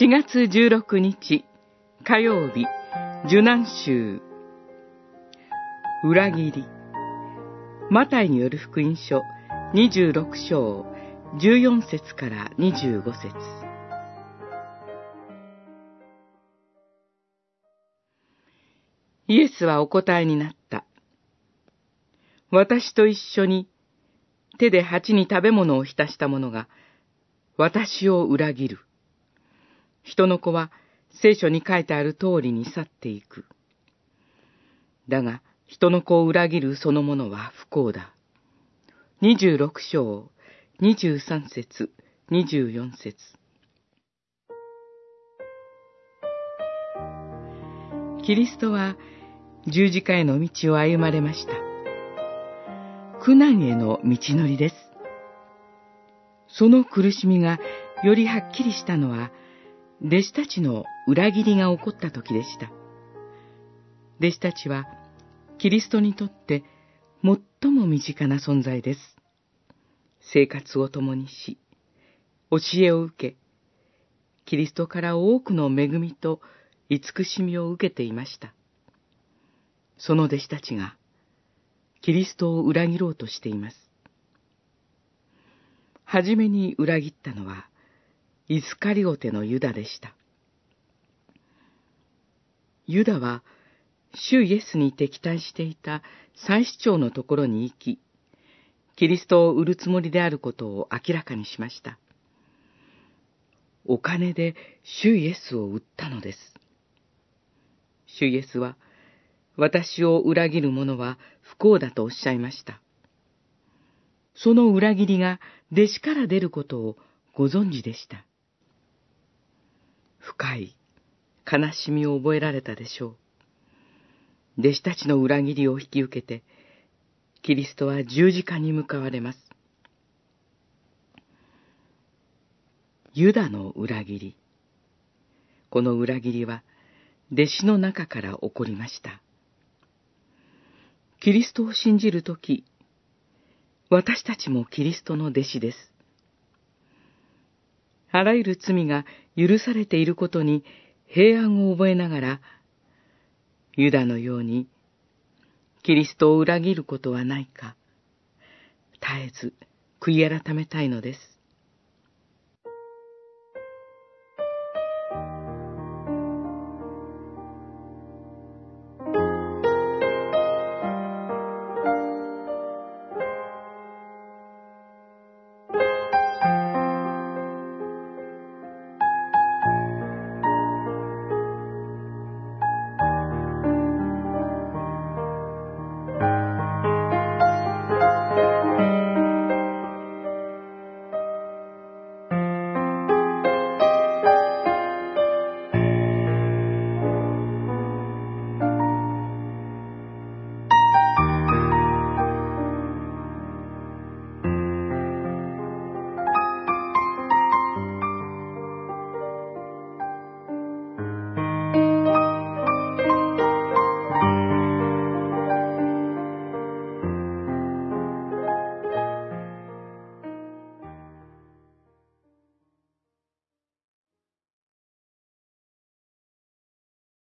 4月16日火曜日受難週裏切りマタイによる福音書26章14節から25節イエスはお答えになった。私と一緒に手で鉢に食べ物を浸した者が私を裏切る。人の子は聖書に書いてある通りに去っていく。だが、人の子を裏切るそのものは不幸だ。二十六章、二十三節、二十四節。キリストは十字架への道を歩まれました。苦難への道のりです。その苦しみがよりはっきりしたのは、弟子たちの裏切りが起こった時でした。弟子たちは、キリストにとって最も身近な存在です。生活を共にし、教えを受け、キリストから多くの恵みと慈しみを受けていました。その弟子たちが、キリストを裏切ろうとしています。はじめに裏切ったのは、イスカリオテのユダでした。ユダは、主イエスに敵対していた祭司長のところに行き、キリストを売るつもりであることを明らかにしました。お金で主イエスを売ったのです。主イエスは、私を裏切る者は不幸だとおっしゃいました。その裏切りが弟子から出ることをご存知でした。深い悲しみを覚えられたでしょう。弟子たちの裏切りを引き受けて、キリストは十字架に向かわれます。ユダの裏切り。この裏切りは、弟子の中から起こりました。キリストを信じるとき、私たちもキリストの弟子です。あらゆる罪が許されていることに平安を覚えながら、ユダのように、キリストを裏切ることはないか、絶えず悔い改めたいのです。